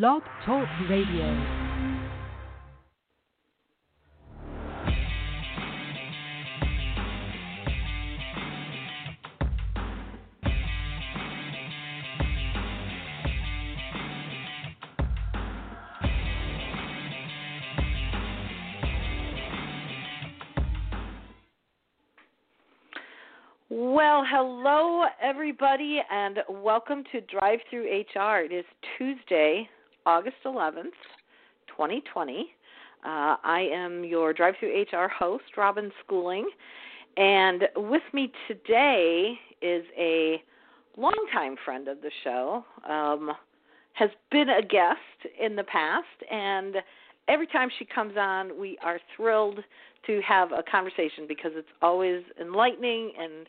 Blog Talk Radio. Well, hello everybody, and welcome to Drive Through HR. It is Tuesday, August 11th, 2020. Uh, I am your Drive Through HR host, Robin Schooling, and with me today is a longtime friend of the show, um, has been a guest in the past, and every time she comes on, we are thrilled to have a conversation because it's always enlightening and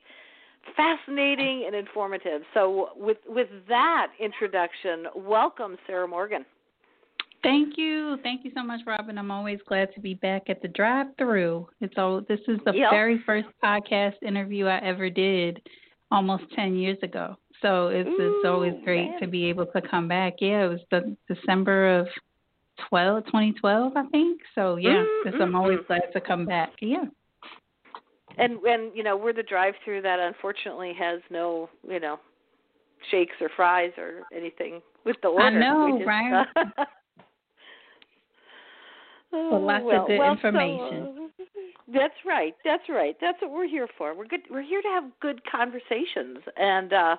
fascinating and informative. So with with that introduction, welcome Sarah Morgan. Thank you. Thank you so much, Robin. I'm always glad to be back at the drive through. It's all this is the yep. very first podcast interview I ever did almost ten years ago. So it's Ooh, it's always great man. to be able to come back. Yeah, it was the December of 12, 2012, I think. So yeah, mm-hmm. I'm always glad to come back. Yeah. And and you know we're the drive-through that unfortunately has no you know shakes or fries or anything with the order. I know, right? Uh, oh, lots well, of good well, information. So, uh, that's right. That's right. That's what we're here for. We're good. We're here to have good conversations, and uh,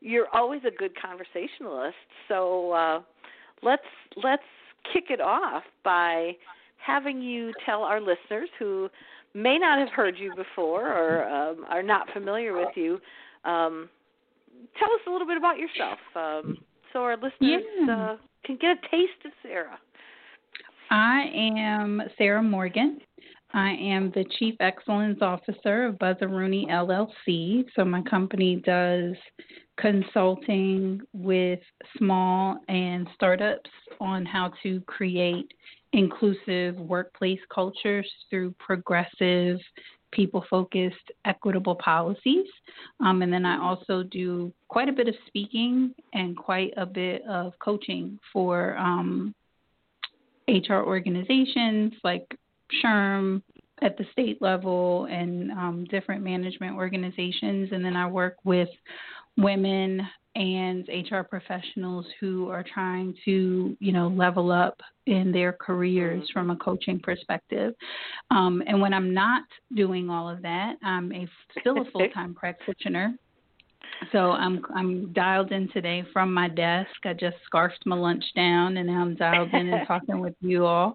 you're always a good conversationalist. So uh, let's let's kick it off by having you tell our listeners who may not have heard you before or um, are not familiar with you. Um, tell us a little bit about yourself um, so our listeners yeah. uh, can get a taste of Sarah. I am Sarah Morgan. I am the Chief Excellence Officer of Buzzarooney LLC. So my company does consulting with small and startups on how to create inclusive workplace cultures through progressive, people focused, equitable policies. Um, and then I also do quite a bit of speaking and quite a bit of coaching for um, HR organizations like SHRM at the state level and um, different management organizations. And then I work with women and HR professionals who are trying to, you know, level up in their careers from a coaching perspective. Um, and when I'm not doing all of that, I'm a still a full time practitioner. So I'm I'm dialed in today from my desk. I just scarfed my lunch down, and now I'm dialed in and talking with you all.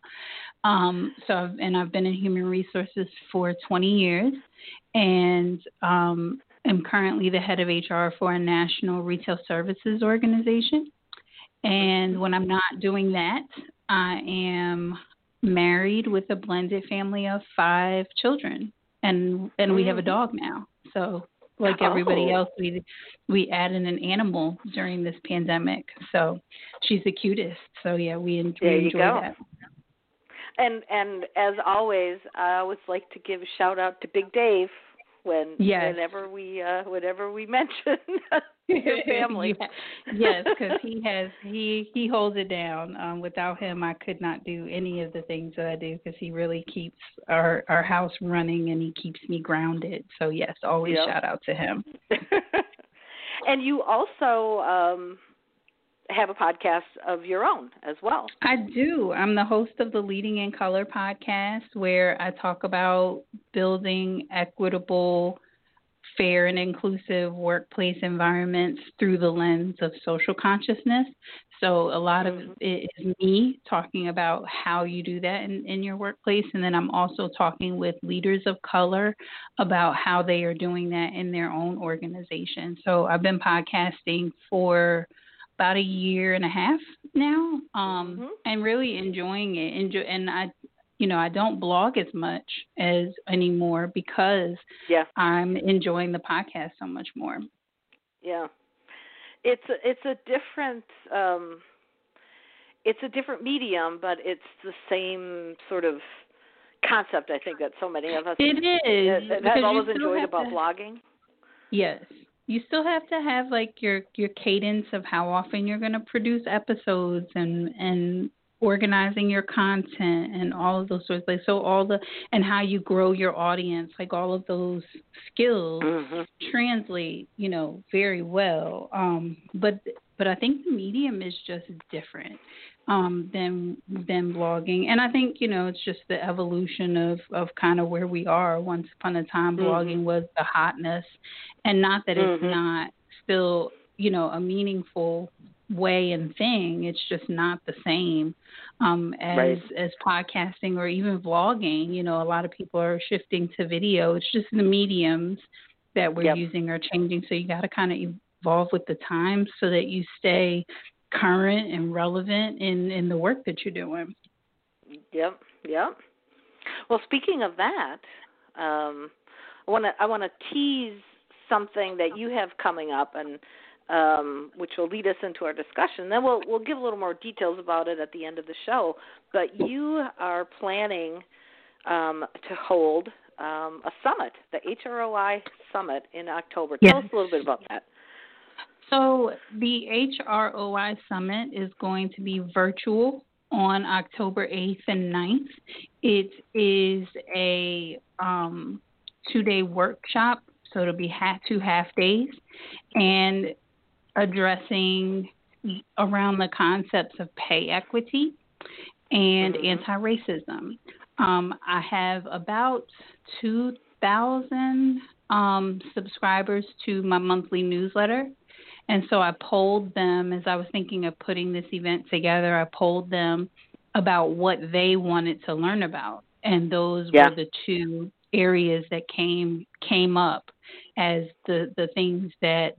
Um, so I've, and I've been in human resources for 20 years, and um, am currently the head of HR for a national retail services organization. And when I'm not doing that, I am married with a blended family of five children, and and we have a mm. dog now. So like everybody oh. else, we we added an animal during this pandemic. So she's the cutest. So yeah, we, we enjoy go. that. And and as always, I always like to give a shout out to Big Dave when yes. whenever we uh whenever we mention your family. Yes, because he has he he holds it down. Um, without him, I could not do any of the things that I do because he really keeps our our house running and he keeps me grounded. So yes, always yep. shout out to him. and you also um have a podcast of your own as well. I do. I'm the host of the Leading in Color podcast, where I talk about building equitable, fair, and inclusive workplace environments through the lens of social consciousness. So, a lot of mm-hmm. it is me talking about how you do that in, in your workplace. And then I'm also talking with leaders of color about how they are doing that in their own organization. So, I've been podcasting for about a year and a half now, um, Mhm. and really enjoying it. Enjoy, and I, you know, I don't blog as much as anymore because Yeah. I'm enjoying the podcast so much more. Yeah. It's a, it's a different um it's a different medium, but it's the same sort of concept I think that so many of us It is that, always enjoyed about to- blogging. Yes. You still have to have like your your cadence of how often you're going to produce episodes and and organizing your content and all of those sorts of like so all the and how you grow your audience like all of those skills Mhm. translate you know very well um but but i think the medium is just different um than than blogging and i think you know it's just the evolution of of kind of where we are once upon a time Mhm. blogging was the hotness and not that it's Mhm. not still you know a meaningful way and thing it's just not the same um as Right. as podcasting or even vlogging you know a lot of people are shifting to video it's just the mediums that we're Yep. using are changing so you got to kind of evolve with the times so that you stay current and relevant in in the work that you're doing Yep, yep. Well, speaking of that, um, I want to I want to tease something that you have coming up, and um, which will lead us into our discussion. Then we'll we'll give a little more details about it at the end of the show. But you are planning um, to hold um, a summit, the HROI summit in October. Tell Yes. us a little bit about that. So the HROI Summit is going to be virtual on October 8th and 9th. It is a um, two-day workshop, so it'll be half, two half days, and addressing around the concepts of pay equity and Mhm. anti-racism. Um, I have about 2,000 um, subscribers to my monthly newsletter. And so I polled them as I was thinking of putting this event together. I polled them about what they wanted to learn about, and those Yeah. were the two areas that came came up as the the things that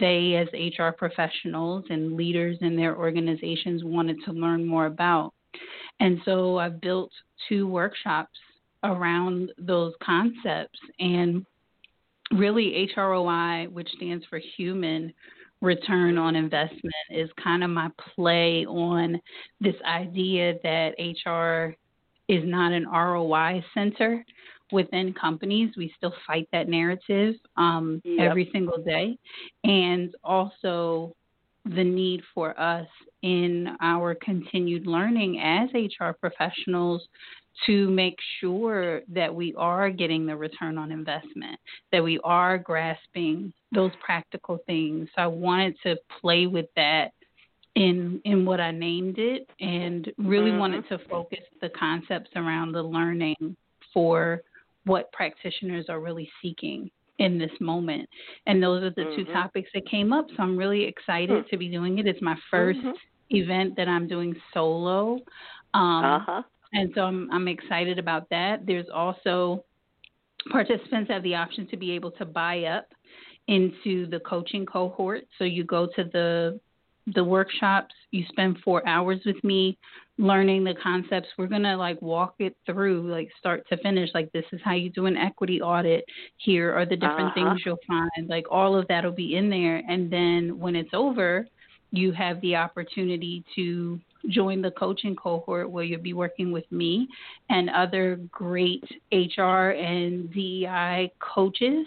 they as HR professionals and leaders in their organizations wanted to learn more about. And so I've built two workshops around those concepts and really HROI, which stands for human return on investment, is kind of my play on this idea that HR is not an ROI center within companies. We still fight that narrative um, Yep. every single day. And also the need for us in our continued learning as HR professionals to make sure that we are getting the return on investment, that we are grasping those practical things. So I wanted to play with that in in what I named it and really Mhm. wanted to focus the concepts around the learning for what practitioners are really seeking in this moment. And those are the two Mhm. topics that came up. So I'm really excited Hmm. to be doing it. It's my 1st Mhm. event that I'm doing solo. Um, uh-huh. and so I'm I'm excited about that. There's also participants have the option to be able to buy up into the coaching cohort. So you go to the the workshops, you spend 4 hours with me learning the concepts. We're going to like walk it through like start to finish like this is how you do an equity audit. Here are the different Uh-huh. things you'll find. Like all of that'll be in there and then when it's over, you have the opportunity to join the coaching cohort where you'll be working with me and other great HR and DEI coaches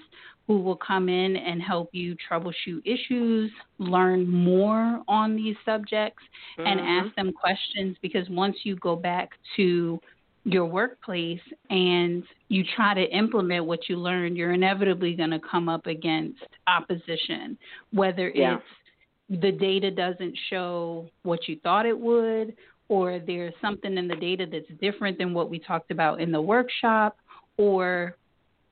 who will come in and help you troubleshoot issues, learn more on these subjects, and Mhm. ask them questions because once you go back to your workplace and you try to implement what you learned, you're inevitably going to come up against opposition, whether Yeah. it's the data doesn't show what you thought it would, or there's something in the data that's different than what we talked about in the workshop, or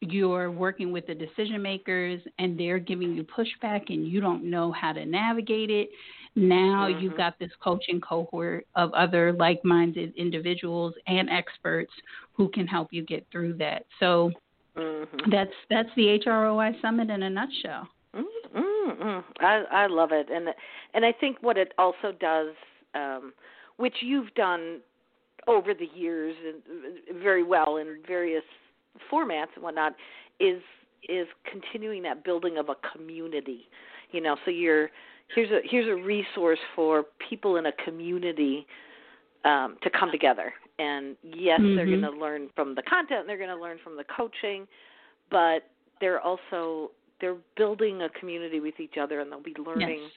you're working with the decision makers and they're giving you pushback and you don't know how to navigate it. Now you've Mhm. got this coaching cohort of other like minded individuals and experts who can help you get through that. So Mhm. that's that's the HROI summit in a nutshell. Mm-mm. I I love it, and and I think what it also does, um, which you've done over the years and very well in various formats and whatnot, is is continuing that building of a community. You know, so you're here's a here's a resource for people in a community um, to come together. And yes, mm-hmm. they're going to learn from the content, they're going to learn from the coaching, but they're also they're building a community with each other, and they'll be learning. Yes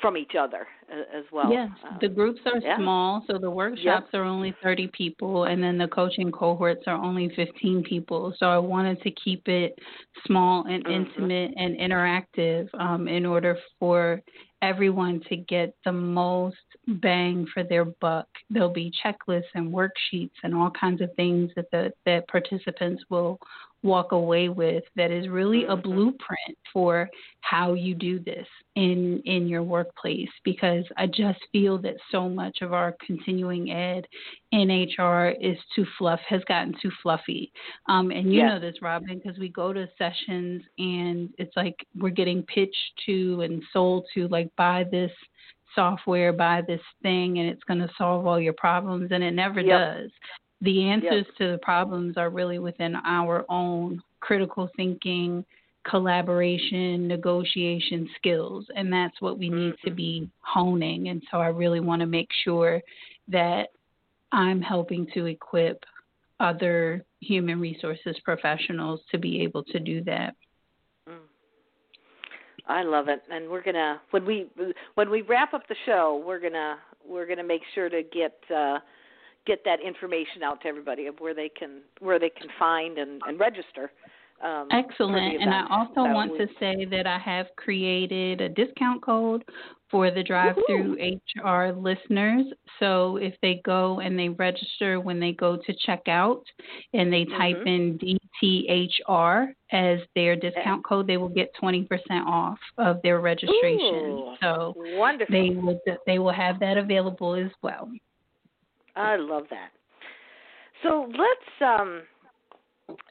from each other as well. Yes, um, the groups are yeah. small, so the workshops yep. are only 30 people, and then the coaching cohorts are only 15 people. So I wanted to keep it small and mm-hmm. intimate and interactive um, in order for everyone to get the most bang for their buck. There'll be checklists and worksheets and all kinds of things that the that participants will walk away with that is really a mm-hmm. blueprint for how you do this in in your workplace because I just feel that so much of our continuing ed in HR is too fluff has gotten too fluffy. Um, and you know this, Robin, because we go to sessions and it's like we're getting pitched to and sold to like buy this software, buy this thing, and it's going to solve all your problems, and it never yep. does the answers yep. to the problems are really within our own critical thinking, collaboration, negotiation skills. And that's what we need to mm-hmm. be honing. And so I really want to make sure that I'm helping to equip other human resources professionals to be able to do that. Mm. I love it, and we're gonna when we when we wrap up the show, we're gonna we're gonna make sure to get uh, get that information out to everybody of where they can where they can find and, and register. Um, Excellent. And I also want to say that I have created a discount code for the drive through HR listeners. So if they go and they register when they go to checkout and they type mm-hmm. in DTHR as their discount code, they will get 20% off of their registration. Ooh, so wonderful. they will they will have that available as well. I love that. So let's, um,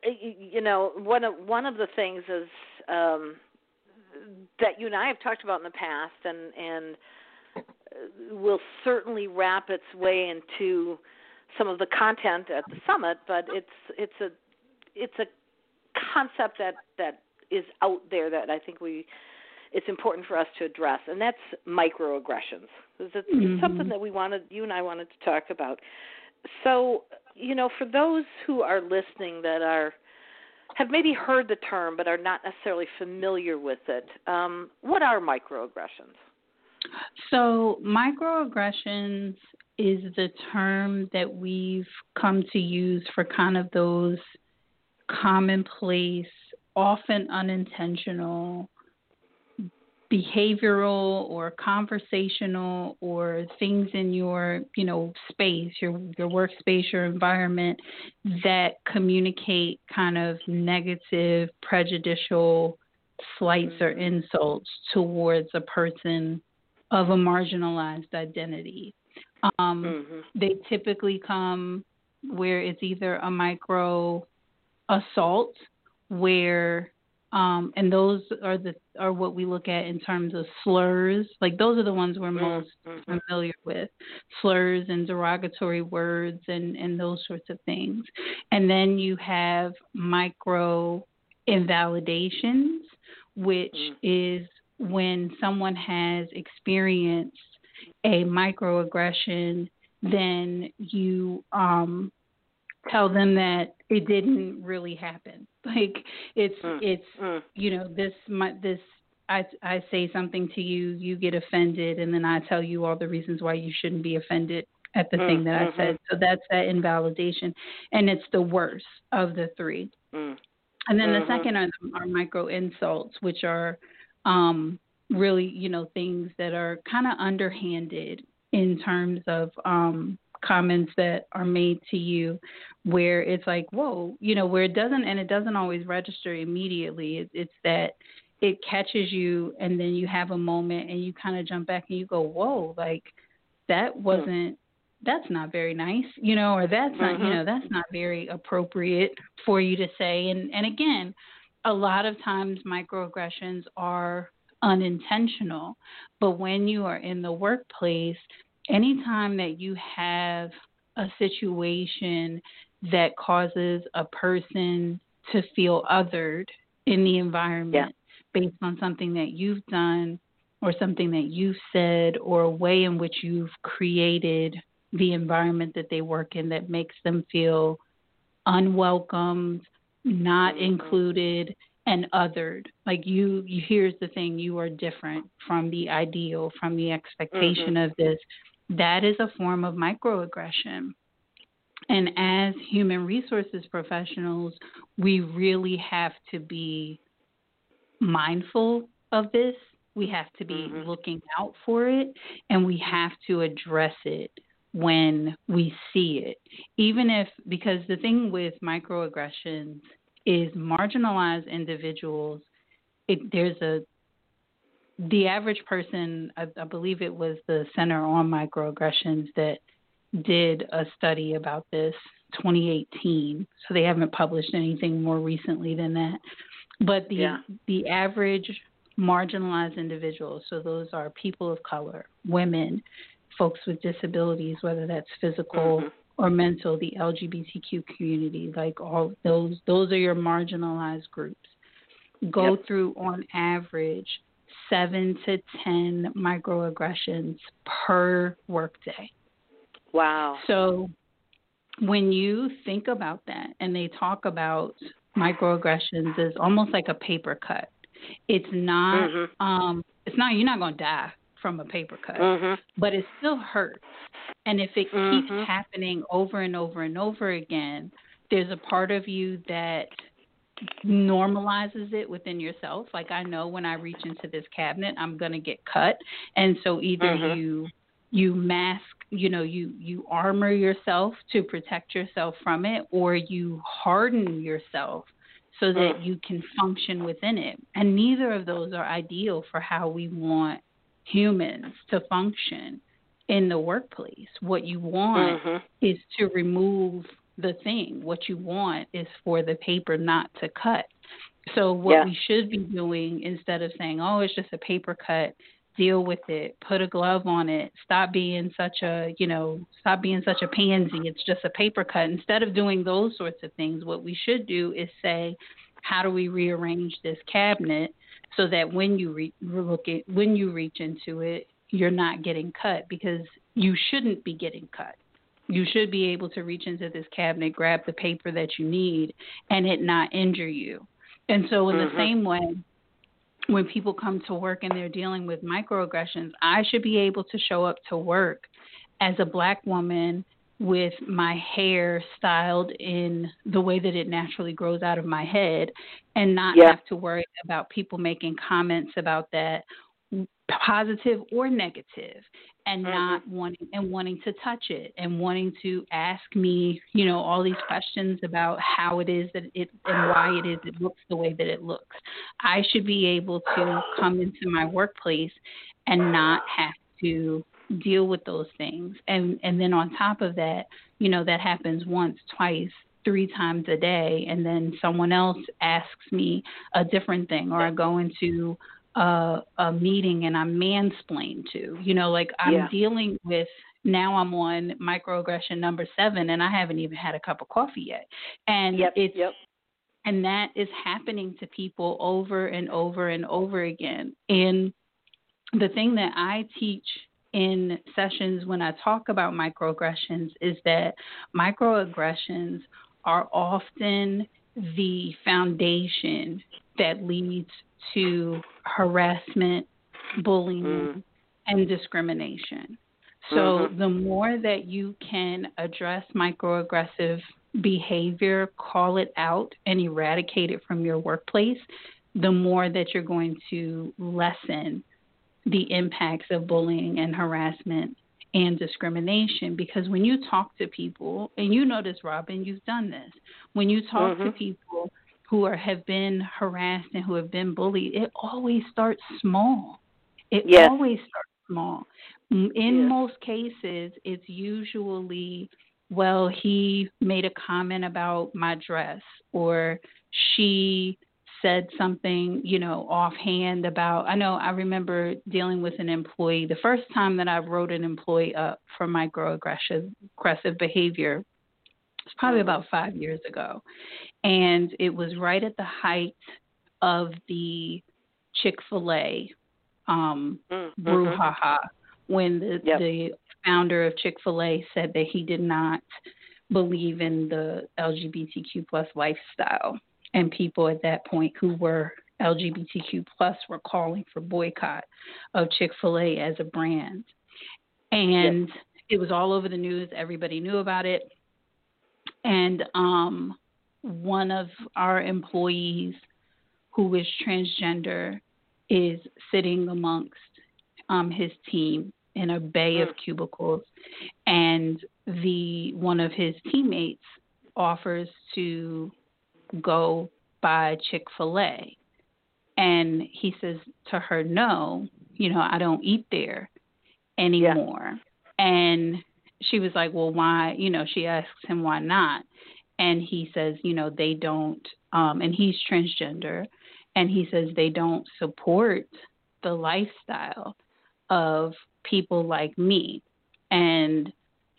you know, one of one of the things is um, that you and I have talked about in the past, and and will certainly wrap its way into some of the content at the summit. But it's it's a it's a concept that that is out there that I think we it's important for us to address, and that's microaggressions. It's, mm-hmm. something that we wanted, you and I wanted to talk about. So, you know, for those who are listening that are have maybe heard the term but are not necessarily familiar with it, um, what are microaggressions? So, microaggressions is the term that we've come to use for kind of those commonplace, often unintentional behavioral or conversational or things in your you know space your your workspace your environment that communicate kind of negative prejudicial slights or insults towards a person of a marginalized identity um, mm-hmm. they typically come where it's either a micro assault where um, and those are the are what we look at in terms of slurs. Like those are the ones we're mm-hmm. most mm-hmm. familiar with, slurs and derogatory words and and those sorts of things. And then you have micro invalidations, which mm-hmm. is when someone has experienced a microaggression, then you um, tell them that it didn't really happen. Like it's mm. it's mm. you know this my this I I say something to you, you get offended, and then I tell you all the reasons why you shouldn't be offended at the mm. thing that mm-hmm. I said. So that's that invalidation, and it's the worst of the three. Mm. And then mm-hmm. the second are, are micro insults, which are um, really you know things that are kind of underhanded in terms of um, comments that are made to you where it's like whoa you know where it doesn't and it doesn't always register immediately it, it's that it catches you and then you have a moment and you kind of jump back and you go whoa like that hmm. wasn't that's not very nice you know or that's not mm-hmm. you know that's not very appropriate for you to say and and again a lot of times microaggressions are unintentional. But when you are in the workplace, anytime that you have a situation that causes a person to feel othered in the environment yeah. based on something that you've done or something that you've said or a way in which you've created the environment that they work in that makes them feel unwelcomed, not mm-hmm. included, and othered. Like you, you here's the thing: you are different from the ideal, from the expectation mm-hmm. of this. That is a form of microaggression. And as human resources professionals, we really have to be mindful of this. We have to be mm-hmm. looking out for it, and we have to address it when we see it. Even if, because the thing with microaggressions is marginalized individuals, it, there's a, the average person, I, I believe it was the Center on Microaggressions that did a study about this 2018 so they haven't published anything more recently than that but the yeah. the average marginalized individuals so those are people of color women folks with disabilities whether that's physical mm-hmm. or mental the lgbtq community like all those those are your marginalized groups go yep. through on average 7 to 10 microaggressions per workday Wow. So when you think about that and they talk about microaggressions as almost like a paper cut. It's not mm-hmm. um it's not you're not going to die from a paper cut, mm-hmm. but it still hurts. And if it mm-hmm. keeps happening over and over and over again, there's a part of you that normalizes it within yourself. Like I know when I reach into this cabinet, I'm going to get cut. And so either mm-hmm. you you mask you know you you armor yourself to protect yourself from it or you harden yourself so that mm. you can function within it and neither of those are ideal for how we want humans to function in the workplace what you want mm-hmm. is to remove the thing. What you want is for the paper not to cut. So what yeah. we should be doing instead of saying oh it's just a paper cut deal with it. Put a glove on it. Stop being such a you know stop being such a pansy. It's just a paper cut. Instead of doing those sorts of things what we should do is say how do we rearrange this cabinet so that when you re- look at when you reach into it you're not getting cut? Because you shouldn't be getting cut you should be able to reach into this cabinet grab the paper that you need and it not injure you and so in mm-hmm. the same way when people come to work and they're dealing with microaggressions, I should be able to show up to work as a black woman with my hair styled in the way that it naturally grows out of my head and not yeah. have to worry about people making comments about that positive or negative and mm-hmm. not wanting and wanting to touch it and wanting to ask me, you know, all these questions about how it is that it and why it is it looks the way that it looks. I should be able to come into my workplace and not have to deal with those things. And and then on top of that, you know, that happens once, twice, three times a day and then someone else asks me a different thing or I go into a, a meeting and I'm mansplained to. You know, like I'm yeah. dealing with now I'm on microaggression number seven and I haven't even had a cup of coffee yet. And yep, it's yep. and that is happening to people over and over and over again. And the thing that I teach in sessions when I talk about microaggressions is that microaggressions are often the foundation that leads to harassment, bullying, mm. and discrimination. So, mm-hmm. the more that you can address microaggressive behavior, call it out, and eradicate it from your workplace, the more that you're going to lessen the impacts of bullying and harassment and discrimination. Because when you talk to people, and you know this, Robin, you've done this, when you talk mm-hmm. to people who are have been harassed and who have been bullied, it always starts small. It yes. always starts small. Mm, in yes. most cases, it's usually, well, he made a comment about my dress, or she said something, you know, offhand about. I know I remember dealing with an employee the first time that I wrote an employee up for microaggressive aggressive behavior. It's probably about five years ago, and it was right at the height of the Chick Fil A um, Mm-hmm. brouhaha when the Yep. the founder of Chick Fil A said that he did not believe in the LGBTQ plus lifestyle, and people at that point who were LGBTQ plus were calling for boycott of Chick Fil A as a brand, and it was all over the news. Everybody knew about it, and um, one of our employees who is transgender is sitting amongst um, his team in a bay of cubicles, and the one of his teammates offers to go buy Chick Fil A, and he says to her, "No, you know I don't eat there anymore." And she was like, "Well, why?" You know, she asks him why not, and he says, "You know, they don't." Um, and he's transgender, and he says they don't support the lifestyle of people like me. And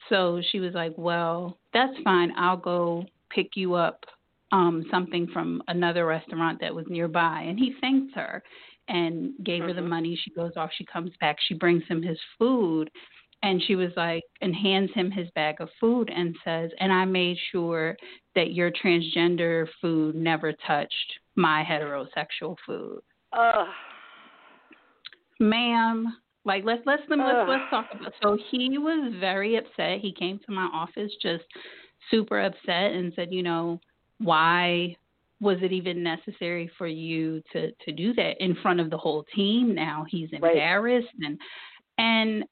so she was like, Well, that's fine. I'll go pick you up um, something from another restaurant that was nearby. And he thanked her and gave her the money. She goes off, she comes back, she brings him his food. And she was like, and hands him his bag of food and says, and I made sure that your transgender food never touched my heterosexual food. Ugh. Ma'am, like let's let's let's Ugh. let's talk about. So he was very upset. He came to my office just super upset and said, you know, why was it even necessary for you to to do that in front of the whole team? Now he's Right. embarrassed and and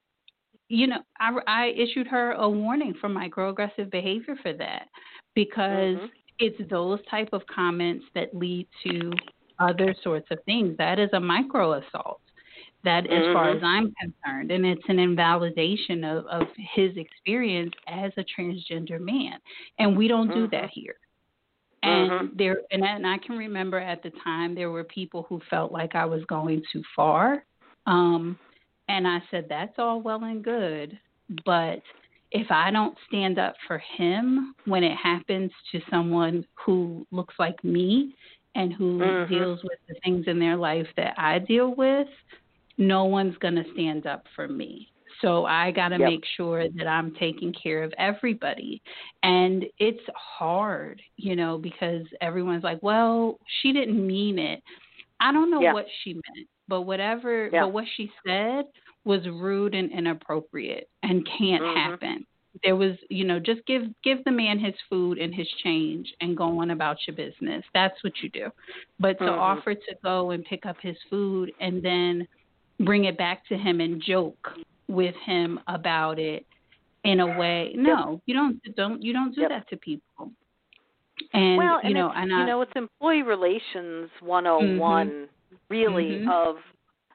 you know I I issued her a warning for microaggressive behavior for that because Mhm. it's those type of comments that lead to other sorts of things. That is a micro assault. That, as far Mhm. as I'm concerned, and it's an invalidation of, of his experience as a transgender man, and we don't do Mhm. that here. And Mhm. there, and I, and I can remember at the time there were people who felt like I was going too far, um, and I said that's all well and good, but if I don't stand up for him when it happens to someone who looks like me and who Mhm. deals with the things in their life that I deal with, no one's going to stand up for me. So I got to Yep. make sure that I'm taking care of everybody. And it's hard, you know, because everyone's like, well, she didn't mean it. I don't know Yeah. what she meant, but whatever, Yeah. but what she said was rude and inappropriate and can't Mhm. happen. There was, you know, just give give the man his food and his change and go on about your business. That's what you do. But to Mhm. offer to go and pick up his food and then bring it back to him and joke with him about it in a way, no, you don't don't you don't do Yep. that to people. And well, you and know, and you I, know, it's employee relations 101 really Mhm. of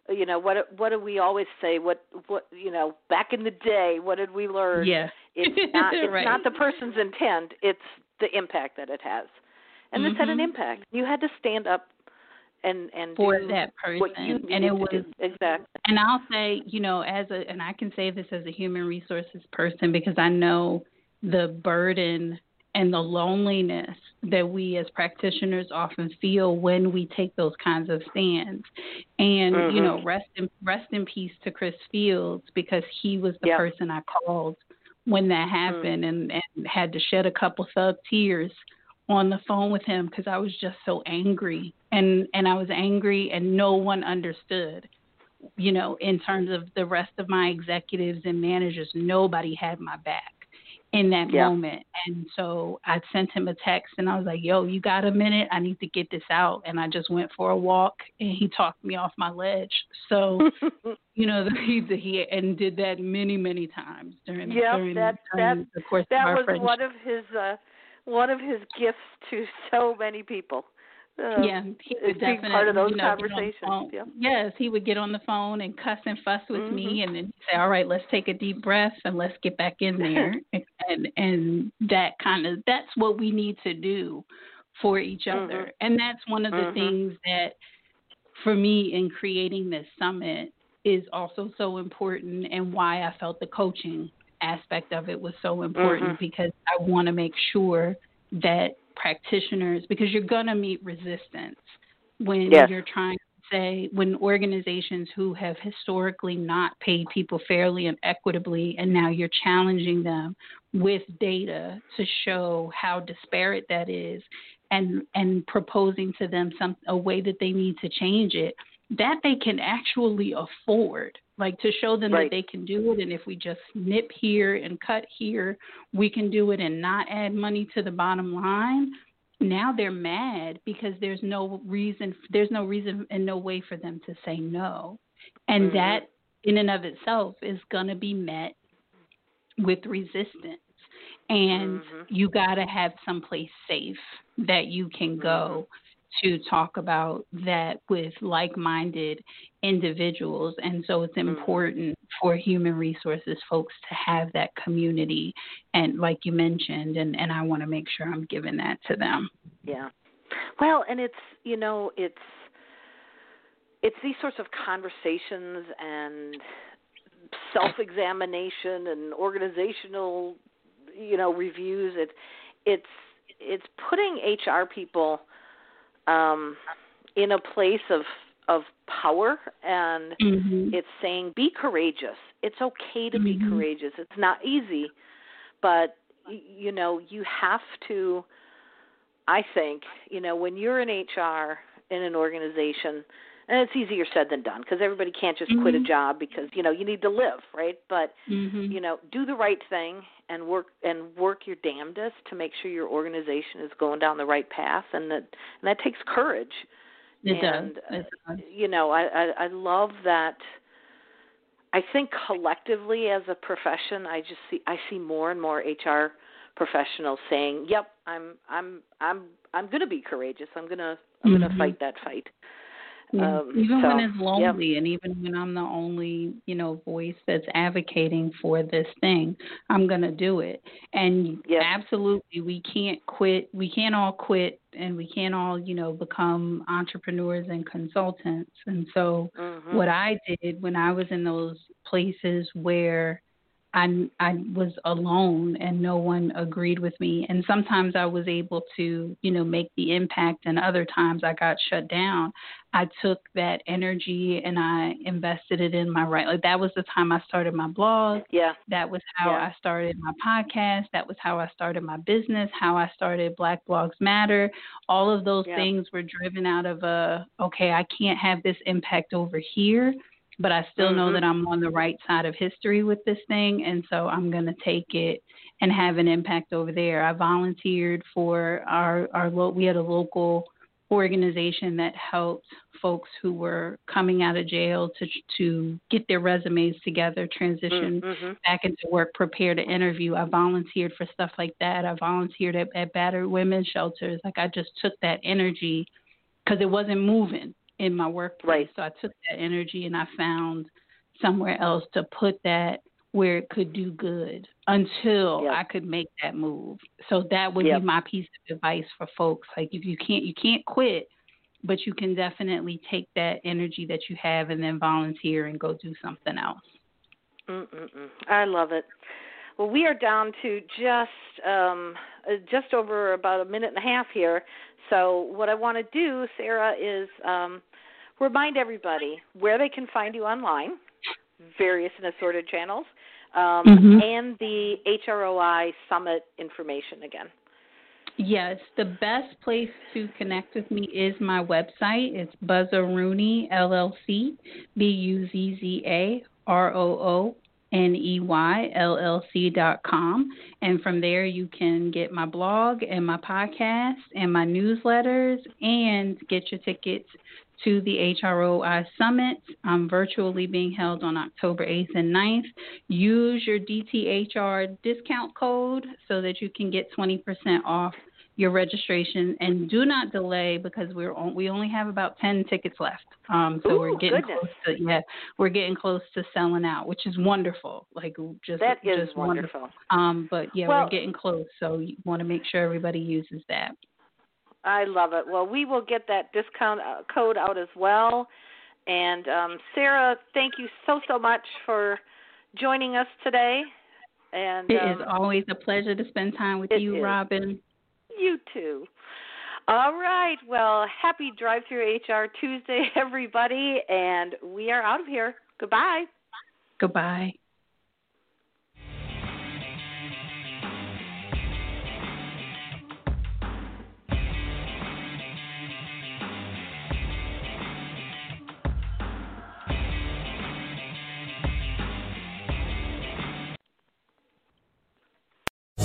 you know what what do we always say what what you know back in the day what did we learn yeah, it's not it's Right. not the person's intent it's the impact that it has and this had an Mhm. impact you had to stand up and and for do that what you person, and it was exactly and I'll say, you know, as a and I can say this as a human resources person because I know the burden and the loneliness that we as practitioners often feel when we take those kinds of stands. And you Mhm. know, rest in rest in peace to Chris Fields because he was the Yeah. person I called when that happened and and had to shed a couple thug tears on the phone with him because I was just so angry and and I was angry and no one understood you know in terms of the rest of my executives and managers nobody had my back in that Yeah. moment. And so I sent him a text and I was like yo you got a minute? I need to get this out. And I just went for a walk and he talked me off my ledge. So you know he he and did that many many times during Yep, during, that- during that- the course that was friendship. one of his uh one of his gifts to so many people uh, yeah, he would definitely part of those you know, get on the conversations, yeah. Yes, he would get on the phone and cuss and fuss with Mm-hmm. me, and then say, "All right, let's take a deep breath and let's get back in there." and and that kind of that's what we need to do for each Mm-hmm. other. And that's one of the Mhm. things that, for me, in creating this summit, is also so important and why I felt the coaching aspect of it was so important Mhm. because I want to make sure that practitioners, because you're going to meet resistance when Yes. you're trying to say, when organizations who have historically not paid people fairly and equitably, and now you're challenging them with data to show how disparate that is and and proposing to them some a way that they need to change it that they can actually afford like to show them Right. that they can do it and if we just nip here and cut here we can do it and not add money to the bottom line now they're mad because there's no reason there's no reason and no way for them to say no and Mhm. that in and of itself is going to be met with resistance and Mhm. you got to have someplace safe that you can go to talk about that with like-minded individuals and so it's Mhm. important for human resources folks to have that community and like you mentioned and and I want to make sure I'm giving that to them Yeah. Well, and it's you know it's it's these sorts of conversations and self-examination and organizational you know reviews. It it's it's putting HR people um, in a place of of power and mhm it's saying be courageous. It's okay to be Mhm. courageous. It's not easy, but you know, you have to I think, you know, when you're in HR in an organization, and it's easier said than done because everybody can't just quit a Mhm. job because, you know, you need to live, right? But mhm you know, do the right thing and work and work your damnedest to make sure your organization is going down the right path and that and that takes courage it and, does it does you know I, I i love that i think collectively as a profession i just see i see more and more hr professionals saying yep i'm i'm i'm i'm going to be courageous i'm going to i'm going Mhm. to fight that fight Um, even when it's lonely and even when I'm the only, you know, voice that's advocating for this thing, I'm going to do it. And Yeah. absolutely, we can't quit. We can't all quit and we can't all, you know, become entrepreneurs and consultants. And so mhm. what I did when I was in those places where I I was alone and no one agreed with me and sometimes I was able to you know make the impact and other times I got shut down I took that energy and I invested it in my right like that was the time I started my blog yeah that was how Yeah. I started my podcast. That was how I started my business, how I started Black Blogs Matter. All of those Yeah. things were driven out of a okay, I can't have this impact over here, but I still know Mhm. that I'm on the right side of history with this thing, and so I'm going to take it and have an impact over there. I volunteered for our our lo- we had a local organization that helped folks who were coming out of jail to to get their resumes together, transition mm-hmm. back into work, prepare to interview. I volunteered for stuff like that. I volunteered at, at battered women's shelters. Like I just took that energy because it wasn't moving in my workplace. Right. So I took that energy and I found somewhere else to put that where it could do good until Yep. I could make that move. So that would Yep. be my piece of advice for folks. Like if you can't you can't quit, but you can definitely take that energy that you have and then volunteer and go do something else. Mm-mm-mm. I love it. Well, we are down to just um, uh, just over about a minute and a half here. So, what I want to do, Sarah, is um, remind everybody where they can find you online, various and assorted channels, um, Mhm. and the HROI Summit information again. Yes, the best place to connect with me is my website. It's Buzzarooney LLC, B U Z Z A R O O N E Y L L C dot com. And from there, you can get my blog and my podcast and my newsletters and get your tickets to the HROI Summit um, virtually being held on October 8th and 9th. Use your DTHR discount code so that you can get 20% off your registration and do not delay because we're on, we only have about 10 tickets left. Um, so we're getting goodness. close to yeah, we're getting close to selling out, which is wonderful. Like just That is just wonderful. Um, but yeah, Well- we're getting close, so you want to make sure everybody uses that. I love it. Well, we will get that discount uh, code out as well. And um, Sarah, thank you so so much for joining us today. And it um, is always a pleasure to spend time with you, is. Robin. You too. All right. Well, happy Drive Through HR Tuesday, everybody, and we are out of here. Goodbye. Goodbye.